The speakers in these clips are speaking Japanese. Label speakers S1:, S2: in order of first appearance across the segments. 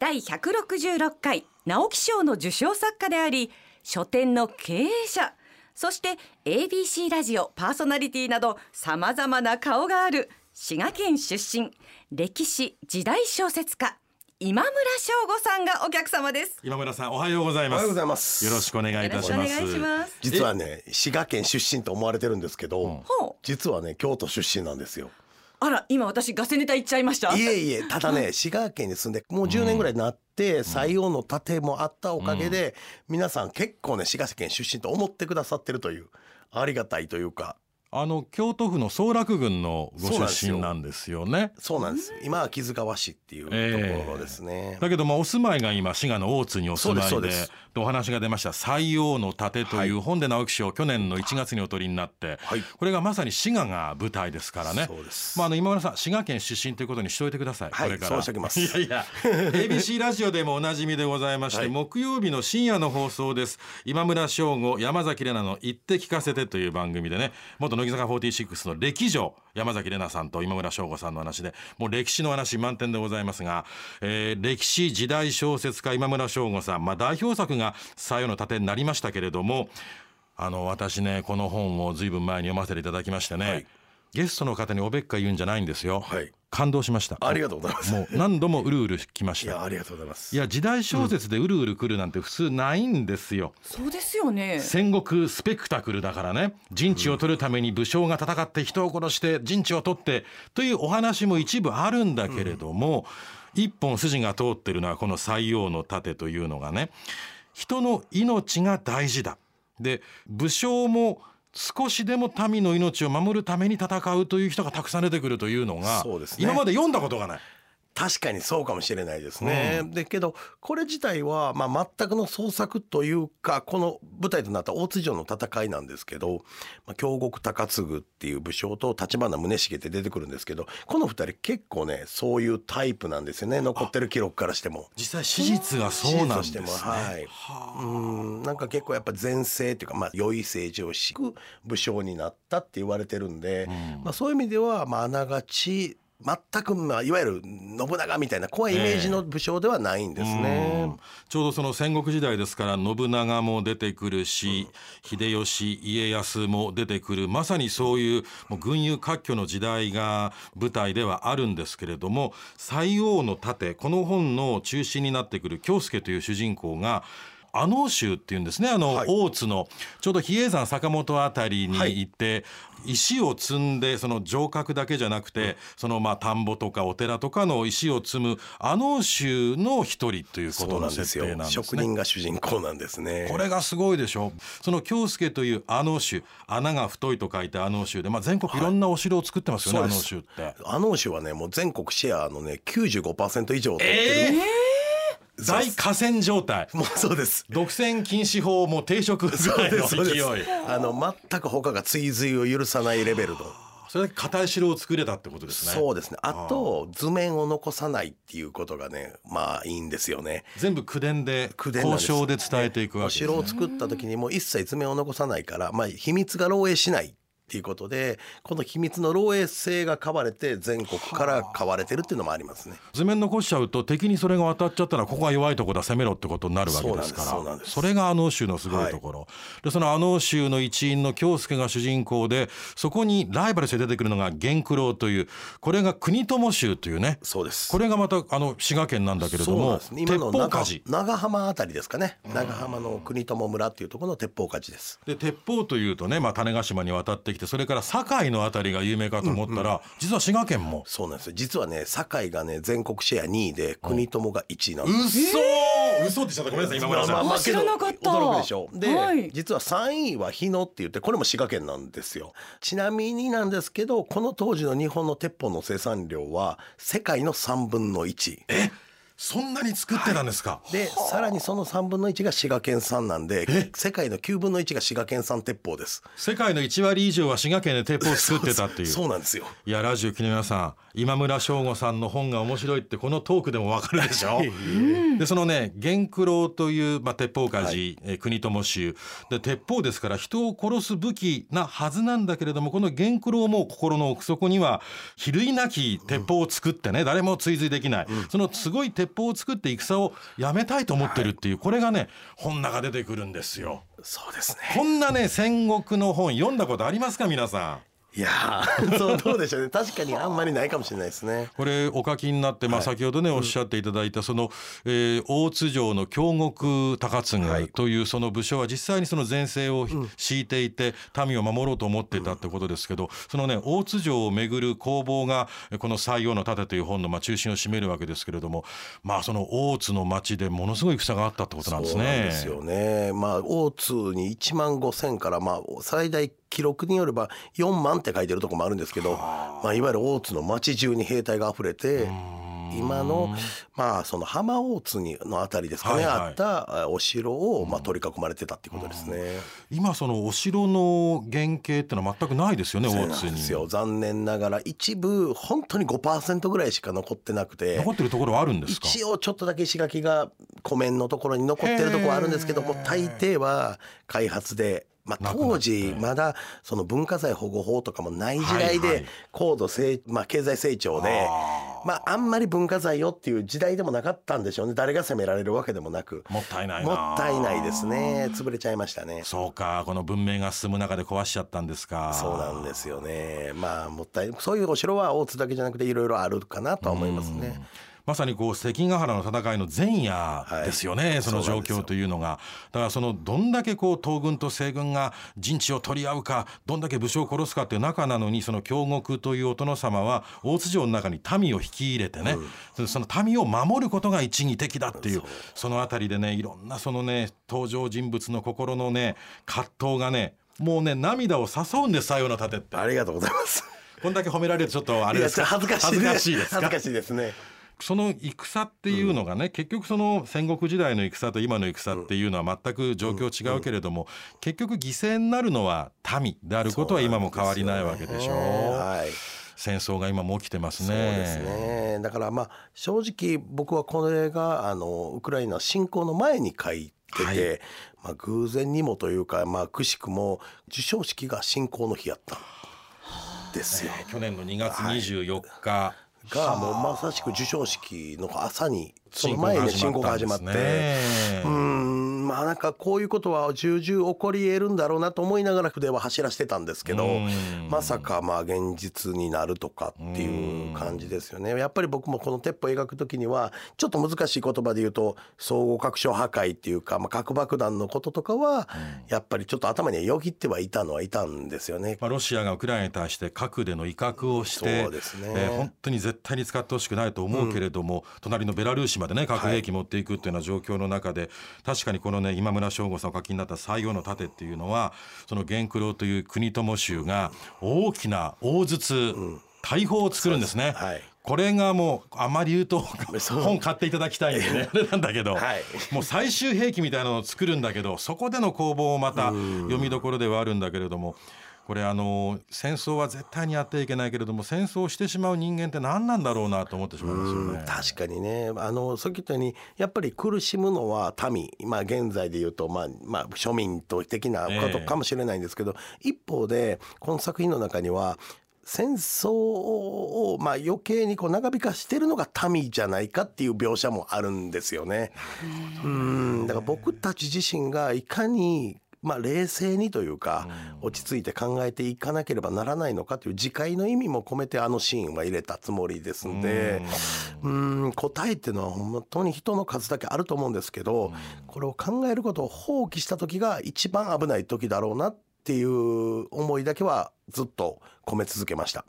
S1: 第166回直木賞の受賞作家であり書店の経営者。そして ABC ラジオパーソナリティなどさまざまな顔がある滋賀県出身歴史時代小説家今村翔吾さんがお客様です。
S2: 今村さんおはようございます。
S3: おはようございます。
S2: よろしくお願いいたします。
S1: よろしくお願いします。
S3: 実はね滋賀県出身と思われてるんですけど、
S2: うん
S1: ほう。
S3: 実はね京都出身なんですよ
S1: あら今私ガセネタ言っちゃいました。
S3: いえいえただね滋賀県に住んでもう10年ぐらいになって、採用の盾もあったおかげで、皆さん結構ね滋賀県出身と思ってくださってるというありがたいというか。
S2: あの京都府の総楽郡のご
S3: そうなんですよ
S2: 出身なんですよね。
S3: そうなんです。今は木津川市っていうところですね、
S2: だけどもお住まいが今滋賀の大津にお住まいで。
S3: そうですそう
S2: でお話が出ました「採用の盾」という本で直木賞を去年の1月にお取りになって、
S3: はい。
S2: これがまさに滋賀が舞台ですからね。まあ、あの今村さん滋賀県出身ということにしておいてください、
S3: はい
S2: これから。
S3: そうし
S2: いやいや ABC ラジオでもおなじみでございまして、
S3: はい
S2: 木曜日の深夜の放送です。今村翔吾山崎怜奈の「言って聞かせて」という番組でね元乃木坂46の歴女山崎怜奈さんと今村翔吾さんの話でもう歴史の話満点でございますが、えー歴史時代小説家今村翔吾さん、まあ、代表作が「さよの盾」になりましたけれどもあの私ねこの本をずいぶん前に読ませていただきましてね、
S3: はい。
S2: ゲストの方におべっか言うんじゃないんですよ、
S3: はい。
S2: 感動しました。
S3: ありがとうございます。
S2: もう何度もうるうるきました。
S3: いやありがとうございます。
S2: いや時代小説でうるうる来るなんて普通ないんですよ。
S1: そうですよね。
S2: 戦国スペクタクルだからね。陣地を取るために武将が戦って人を殺して陣地を取ってというお話も一部あるんだけれども、一本筋が通ってるのはこの採用の盾というのがね人の命が大事だで武将も少しでも民の命を守るために戦うという人がたくさん出てくるというのが
S3: ね
S2: 今まで読んだことがない。
S3: 確かにそうかもしれないですね。でけどこれ自体は、まあ、全くの創作というかこの舞台となった大津城の戦いなんですけど、まあ、京極高次っていう武将と立花宗茂って出てくるんですけどこの二人結構ねそういうタイプなんですよね。残ってる記録からしても。
S2: 実際史実がそうなんですね。
S3: はい。うん。なんか結構やっぱ前世っていうか、まあ、良い政治を敷く武将になったって言われてるんで、まあ、そういう意味では、まあ、あながち全く、まあ、いわゆる信長みたいな怖いイメージの武将ではないんですね。
S2: うんちょうどその戦国時代ですから信長も出てくるし、秀吉家康も出てくるまさにそういうもう群雄割拠の時代が舞台ではあるんですけれども「西王の盾」この本の中心になってくる京介という主人公が阿能州っていうんですね。あの、
S3: はい。
S2: 大津のちょうど比叡山坂本あたりに行って、石を積んでその城郭だけじゃなくて、そのまあ田んぼとかお寺とかの石を積む阿能州の一人というこ
S3: そ
S2: との
S3: うなんですよ。
S2: 設定なんです
S3: 職
S2: ね。
S3: 人が主人公なんですね。
S2: これがすごいでしょ。その京介という阿能州穴が太いと書いて阿能州で、まあ、全国い。ろんなお城を作ってますよね、阿能
S3: そうです。
S2: 州って。
S3: 阿能州はねもう全国シェアのね95%以上を取ってる、
S2: 大河川状態
S3: もうそうです。
S2: 独占禁止法も抵触ぐらいの勢い
S3: あの全く他が追随を許さないレベルの。
S2: それだけ硬い城を作れたってことですね
S3: そうですね。あと図面を残さないっていうことがね、まあいいんですよね。
S2: 全部口伝で交渉で伝えていくわ
S3: お
S2: けです、ね、
S3: 城を作った時にもう一切図面を残さないから、まあ秘密が漏洩しない。っていうことでこの秘密の漏洩性が買われて全国から買われてるっていうのもありますね。
S2: 図面残しちゃうと敵にそれが渡っちゃったらここが弱いところだ攻めろってことになるわけですから
S3: そ
S2: れが阿能州のすごいところ、でその阿能州の一員の京介が主人公でそこにライバルとして出てくるのが源九郎というこれが国友州というね
S3: そうです。
S2: これがまたあの滋賀県なんだけれども
S3: ね。
S2: 鉄
S3: 今の長浜あたりですかね。長浜の国友村っていうところの鉄砲鍛冶です。
S2: で鉄砲というとね、まあ、種子島に渡ってきてそれから堺のあたりが有名かと思ったら、実は滋賀県も。
S3: そうなんですよ。実はね、堺がね、全国シェア2位で、国友が1位なんです。
S2: うそ嘘って言っちゃった。ごめんなさい今村さん、
S3: まあまあまあ
S1: 知らなかった。
S3: 驚くでしょで、
S1: はい。
S3: 実は3位は日野って言ってこれも滋賀県なんですよ。ちなみになんですけどこの当時の日本の鉄砲の生産量は世界の3分の1
S2: そんなに作ってたんですか、
S3: でさらにその3分の1が滋賀県産なんで世界の9分の1が滋賀県産鉄砲です。
S2: 世界の1割以上は滋賀県で鉄砲を作ってたっていう。
S3: そうなんですよ。
S2: いやラジオ機の皆さん今村翔吾さんの本が面白いってこのトークでもわかるでしょ？でそのね源九郎という、まあ、鉄砲鍛冶、えー国友衆で鉄砲ですから人を殺す武器なはずなんだけれどもこの源九郎も心の奥底には比類なき鉄砲を作ってね、誰も追随できない、そのすごい鉄鉄砲を作って戦をやめたいと思ってるっていう、これがね本の中出てくるんですよ。
S3: そうですね
S2: こんなね戦国の本読んだことありますか皆さん？
S3: いやー そうどうでしょうね。確かにあんまりないかもしれないですね。
S2: これお書きになって、まあ、先ほどね、おっしゃっていただいたその、えー大津城の京極高次というその武将は実際にその前線を敷いていて民を守ろうと思っていたってことですけどそのね大津城をめぐる攻防がこの「西洋の盾」という本のまあ中心を占めるわけですけれどもまあその大津の町でものすごい戦があったってことなんです
S3: そう。ですよね。まあ大津に1万5千からまあ最大記録によれば4万って書いてるところもあるんですけど、まあいわゆる大津の町中に兵隊が溢れて。今のまあその浜大津にのあたりですかね、
S2: はいはい
S3: あったあお城をまあ取り囲まれてたっていうことですね。
S2: 今そのお城の原型ってのは全くないですよね大津に。
S3: ですよ残念ながら一部本当に5%ぐらいしか残ってなくて
S2: 残ってるところはあるんですか？
S3: 一応ちょっとだけ石垣が湖面のところに残ってるところはあるんですけども大抵は開発で。まあ、当時まだその文化財保護法とかもない時代で高度成、まあ、経済成長でまああんまり文化財よっていう時代でもなかったんでしょうね。誰が責められるわけでもなく。
S2: もったいないな。
S3: もったいないですね。潰れちゃいましたね。
S2: そうか。この文明が進む中で壊しちゃったんですか。
S3: そうなんですよね。まあもったいそういうお城は大津だけじゃなくていろいろあるかなとは思いますね。
S2: まさにこう関ヶ原の戦いの前夜ですよね、
S3: はい
S2: その状況というのが。だからそのどんだけこう東軍と西軍が陣地を取り合うかどんだけ武将を殺すかっていう中なのにその京極というお殿様は大津城の中に民を引き入れてね、その民を守ることが一義的だっていうそのあたりでねいろんなそのね登場人物の心のね葛藤がねもうね涙を誘うんです最後の盾って。
S3: ありがとうございます。
S2: こんだけ褒められるとちょっとあれですか？
S3: 恥ずかしい
S2: 恥ずかしいですか？
S3: 恥ずかしいですね。
S2: その戦っていうのがね、結局その戦国時代の戦と今の戦っていうのは全く状況違うけれども、結局犠牲になるのは民であることは今も変わりないわけでしょう。
S3: はい。
S2: 戦争が今も起きてますね。
S3: そうですね。だからまあ正直僕はこれがあのウクライナ侵攻の前に書いてて、
S2: はい
S3: まあ偶然にもというかまあくしくも授賞式が侵攻の日やったんですよ。
S2: 去年の2月24日、
S3: がもうまさしく授賞式の朝にその前に侵攻が始まって。うーんまあなんかこういうことは重々起こり得るんだろうなと思いながら筆は走らせてたんですけど
S2: うん。
S3: まさかまあ現実になるとかっていう感じですよね。やっぱり僕もこの鉄砲を描く時にはちょっと難しい言葉で言うと総合拡張破壊っていうか、まあ、核爆弾のこととかはやっぱりちょっと頭によぎってはいたのはいたんですよね。
S2: まあ、ロシアがウクライナに対して核での威嚇をして、
S3: そうですね。
S2: えー本当に絶対に使ってほしくないと思うけれども、隣のベラルーシまでね核兵器持っていくっていうような状況の中で、確かにこのね今村翔吾さんお書きになった「西洋の盾」っていうのはその元九郎という国友衆が大きな大筒、大砲を作るんですね。
S3: はい
S2: これがもうあまり言うと本買っていただきたいんでねあれなんだけど、
S3: はい
S2: もう最終兵器みたいなのを作るんだけどそこでの攻防もまた読みどころではあるんだけれどもこれあの戦争は絶対にやってはいけないけれども戦争をしてしまう人間って何なんだろうなと思ってしまいますよね。
S3: 確かにねあのさっき言ったようにやっぱり苦しむのは民、まあ、現在で言うと、まあまあ、庶民と的なこと
S2: ええ
S3: かもしれないんですけど、一方でこの作品の中には戦争を、まあ、余計にこう長引かしてるのが民じゃないかっていう描写もあるんですよね。うんだから僕たち自身がいかにまあ、冷静にというか落ち着いて考えていかなければならないのかという自戒の意味も込めてあのシーンは入れたつもりですんでうん。答えっていうのは本当に人の数だけあると思うんですけどこれを考えることを放棄した時が一番危ない時だろうなっていう思いだけはずっと込め続けました。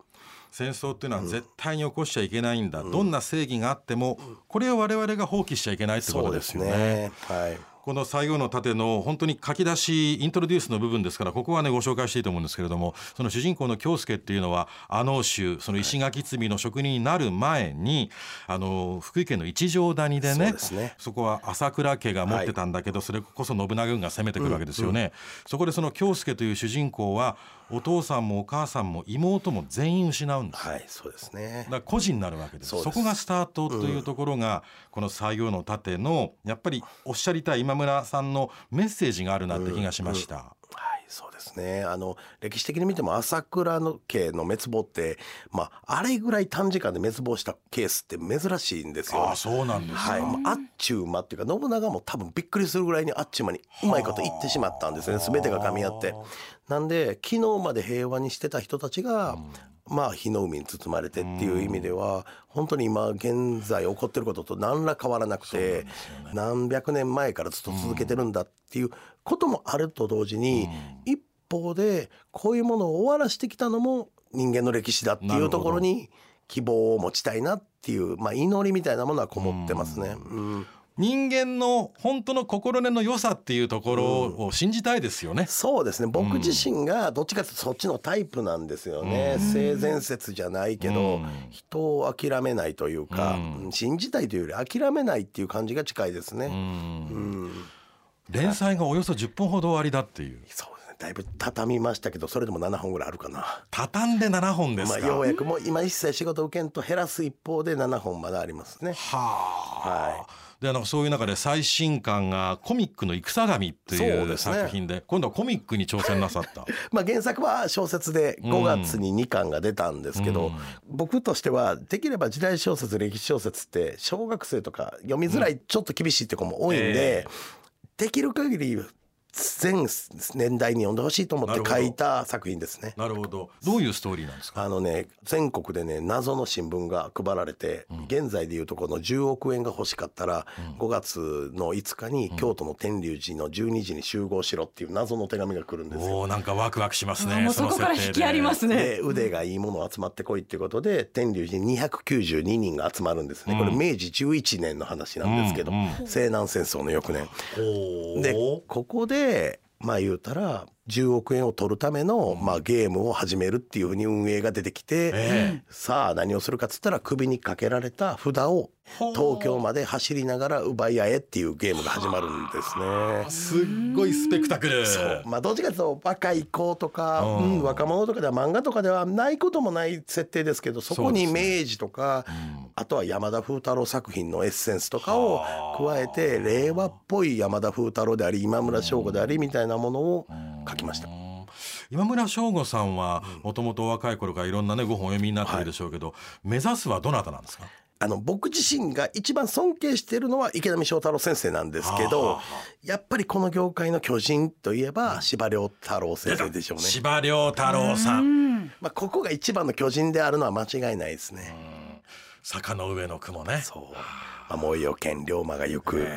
S2: 戦争っていうのは絶対に起こしちゃいけないんだ、どんな正義があってもこれを我々が放棄しちゃいけないってことですよね。
S3: はい
S2: この最後の盾の本当に書き出しイントロデュースの部分ですからここはねご紹介していいと思うんですけれどもその主人公の京介っていうのは阿能州その石垣積みの職人になる前にあの福井県の一条谷でね
S3: ですね。
S2: そこは朝倉家が持ってたんだけど、それこそ信長軍が攻めてくるわけですよね、そこでその京介という主人公はお父さんもお母さんも妹も全員失うんです。
S3: はいそうですね。
S2: だから個人になるわけです。
S3: そ
S2: こがスタートというところが、この西洋の盾のやっぱりおっしゃりたい今村さんのメッセージがあるなって気がしました。
S3: はいそうですね。あの歴史的に見ても朝倉の家の滅亡って、まあ、あれぐらい短時間で滅亡したケースって珍しいんですよ、
S2: ああそうなんですか、
S3: はい、もうあっちゅう間っていうか信長も多分びっくりするぐらいにあっちゅう間にうまいこと言ってしまったんですね。全てが噛み合って。なんで昨日まで平和にしてた人たちが、まあ火の海に包まれてっていう意味では本当に今現在起こってることと何ら変わらなくて何百年前からずっと続けてるんだっていうこともあると同時に一方でこういうものを終わらしてきたのも人間の歴史だっていうところに希望を持ちたいなっていう、まあ、祈りみたいなものはこもってますね。うん。
S2: 人間の本当の心根の良さっていうところを信じたいですよね、
S3: そうですね。僕自身がどっちかというとそっちのタイプなんですよね、性善説じゃないけど、
S2: うん。
S3: 人を諦めないというか、
S2: うん。
S3: 信じたいというより諦めないっていう感じが近いです
S2: う
S3: ね、
S2: ん。
S3: うん
S2: 連載がおよそ10本ほど終わりだっていう。
S3: そうですね。だいぶ畳みましたけどそれでも7本ぐらいあるかな。
S2: 畳んで7本です
S3: まあ、
S2: か、
S3: ようやくもう今一切仕事受けんと減らす一方で7本まだありますね。
S2: はあ、
S3: は
S2: であのそういう中で最新刊が「コミックの戦神」っていう作品で今度はコミックに挑戦なさった。
S3: まあ、原作は小説で5月に2巻が出たんですけど、
S2: うん。
S3: 僕としてはできれば時代小説歴史小説って小学生とか読みづらい、ちょっと厳しいって子も多いんで、
S2: え
S3: できる限り全年代に読んでほしいと思って書いた作品ですね。
S2: なるほど。どういうストーリーなんですか？
S3: あのね全国でね謎の新聞が配られて、現在でいうとこの10億円が欲しかったら、5月の5日に京都の天龍寺の12時に集合しろっていう謎の手紙が来るんですよ。
S2: おおなんかワクワクしますね
S1: もうそこから引きありますね。
S3: で腕がいいもの集まってこいっていうことで天龍寺に292人が集まるんですね。これ明治11年の話なんですけど、
S2: うんうん。
S3: 西南戦争の翌年。でここでまあ言うたら10億円を取るための、まあ、ゲームを始めるっていうふうに運営が出てきて、
S2: え
S3: さあ何をするかっつったら首にかけられた札を東京まで走りながら奪い合えっていうゲームが始まるんですね。
S2: すっごいスペクタクル。
S3: そう。まあどっちかというと若い子とか、
S2: うん。
S3: うん若者とかでは漫画とかではないこともない設定ですけどそこに明治とか、
S2: うん。
S3: あとは山田風太郎作品のエッセンスとかを加えて令和っぽい山田風太郎であり今村翔吾でありみたいなものを書きました。
S2: 今村翔吾さんはもともと若い頃からいろんなねご本お読みになってるでしょうけど、目指すはどなたなんですか？
S3: あの僕自身が一番尊敬しているのは池波正太郎先生なんですけどやっぱりこの業界の巨人といえば司馬遼太郎先生でしょうね。
S2: 司馬遼太郎さん。
S3: まあ、ここが一番の巨人であるのは間違いないですね。
S2: 坂の上の雲ね。
S3: そう。まあ、もうよ剣龍馬が行く。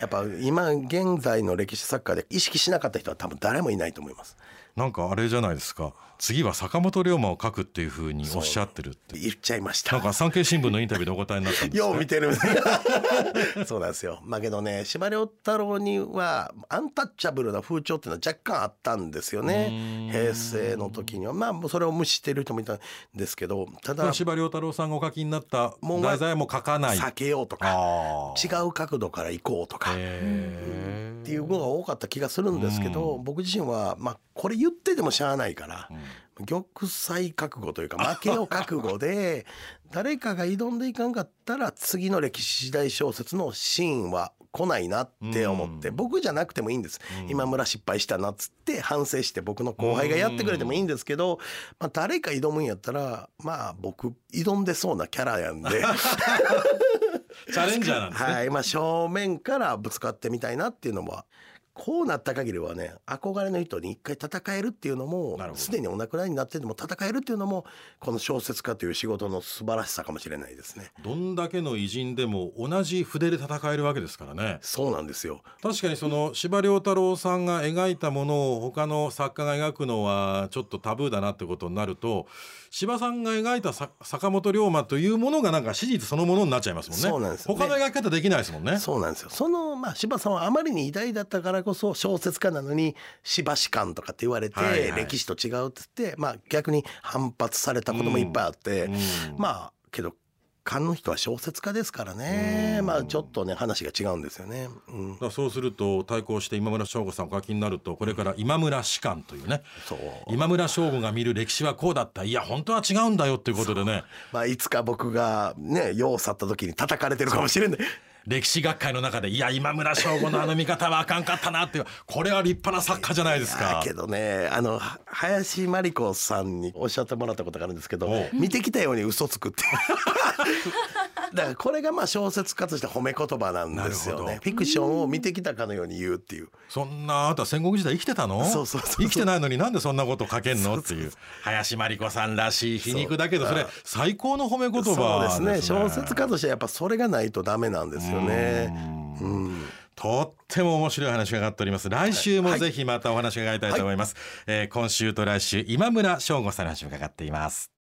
S3: やっぱ今現在の歴史作家で意識しなかった人は多分誰もいないと思います。
S2: なんかあれじゃないですか次は坂本龍馬を書くっていうふうにおっしゃってるって。
S3: 言っちゃいました。
S2: なんか産経新聞のインタビューでお答えになったんです
S3: よう
S2: ね
S3: 見てる。そうなんですよ。まあけどね司馬遼太郎にはアンタッチャブルな風潮っていうのは若干あったんですよね。平成の時には。まあもうそれを無視している人もいたんですけどただ
S2: 司馬遼太郎さんがお書きになった題材も書かない。
S3: 避けようとか
S2: あ
S3: 違う角度から行こうとか。
S2: へ
S3: っていうのが多かった気がするんですけど、僕自身はまあこれ言っててもしゃあないから、玉砕覚悟というか負けを覚悟で 誰かが挑んでいかんかったら次の歴史時代小説のシーンは来ないなって思って、
S2: うん。
S3: 僕じゃなくてもいいんです、
S2: うん。
S3: 今村失敗したなっつって反省して僕の後輩がやってくれてもいいんですけど、まあ、誰か挑むんやったらまあ僕挑んでそうなキャラやんで。
S2: チャレンジャーなんですね、
S3: はい、まあ正面からぶつかってみたいなっていうのもこうなった限りはね憧れの人に一回戦えるっていうのもすでにお亡くなりになってても戦えるっていうのもこの小説家という仕事の素晴らしさかもしれないですね。
S2: どんだけの偉人でも同じ筆で戦えるわけですからね
S3: そうなんですよ。
S2: 確かにその司馬遼太郎さんが描いたものを他の作家が描くのはちょっとタブーだなってことになると司馬さんが描いたさ坂本龍馬というものがなんか史実そのものになっちゃいますもんね
S3: そうなんですよね
S2: 他の描き方できないですもんね
S3: そうなんですよ。そのまあ柴さんはあまりに偉大だったからこそ小説家なのに柴士官とかって言われて、
S2: はいはい。
S3: 歴史と違うっつってまあ逆に反発されたこともいっぱいあって、
S2: うん。
S3: まあけど勘の人は小説家ですからね、
S2: うん。
S3: まあちょっとね話が違うんですよね。うん。
S2: そうすると対抗して今村翔吾さんお書きになるとこれから今村士官というね。
S3: そう。
S2: 今村翔吾が見る歴史はこうだった。いや本当は違うんだよっていうことでね。
S3: まあいつか僕がね世を去った時に叩かれてるかもしれない
S2: 歴史学会の中でいや今村翔吾のあの見方はあかんかったなっていうこれは立派な作家じゃないですか。
S3: けどねあの林真理子さんにおっしゃってもらったことがあるんですけど見てきたように嘘つくって だからこれがまあ小説家として褒め言葉なんですよね。フィクションを見てきたかのように言うっていう。
S2: そんなあなた戦国時代生きてたの？
S3: そうそう
S2: 生きてないのになんでそんなこと書けんの？っていう。林真理子さんらしい皮肉だけどそれ最高の褒め言葉
S3: そう
S2: で
S3: ですす
S2: ね
S3: ね小説家としてはやっぱそれがないとダメなんですよね。うん。
S2: とっても面白い話が上がっております。来週もぜひまたお話を伺いたいと思います、えー今週と来週今村翔吾さんの話を伺っています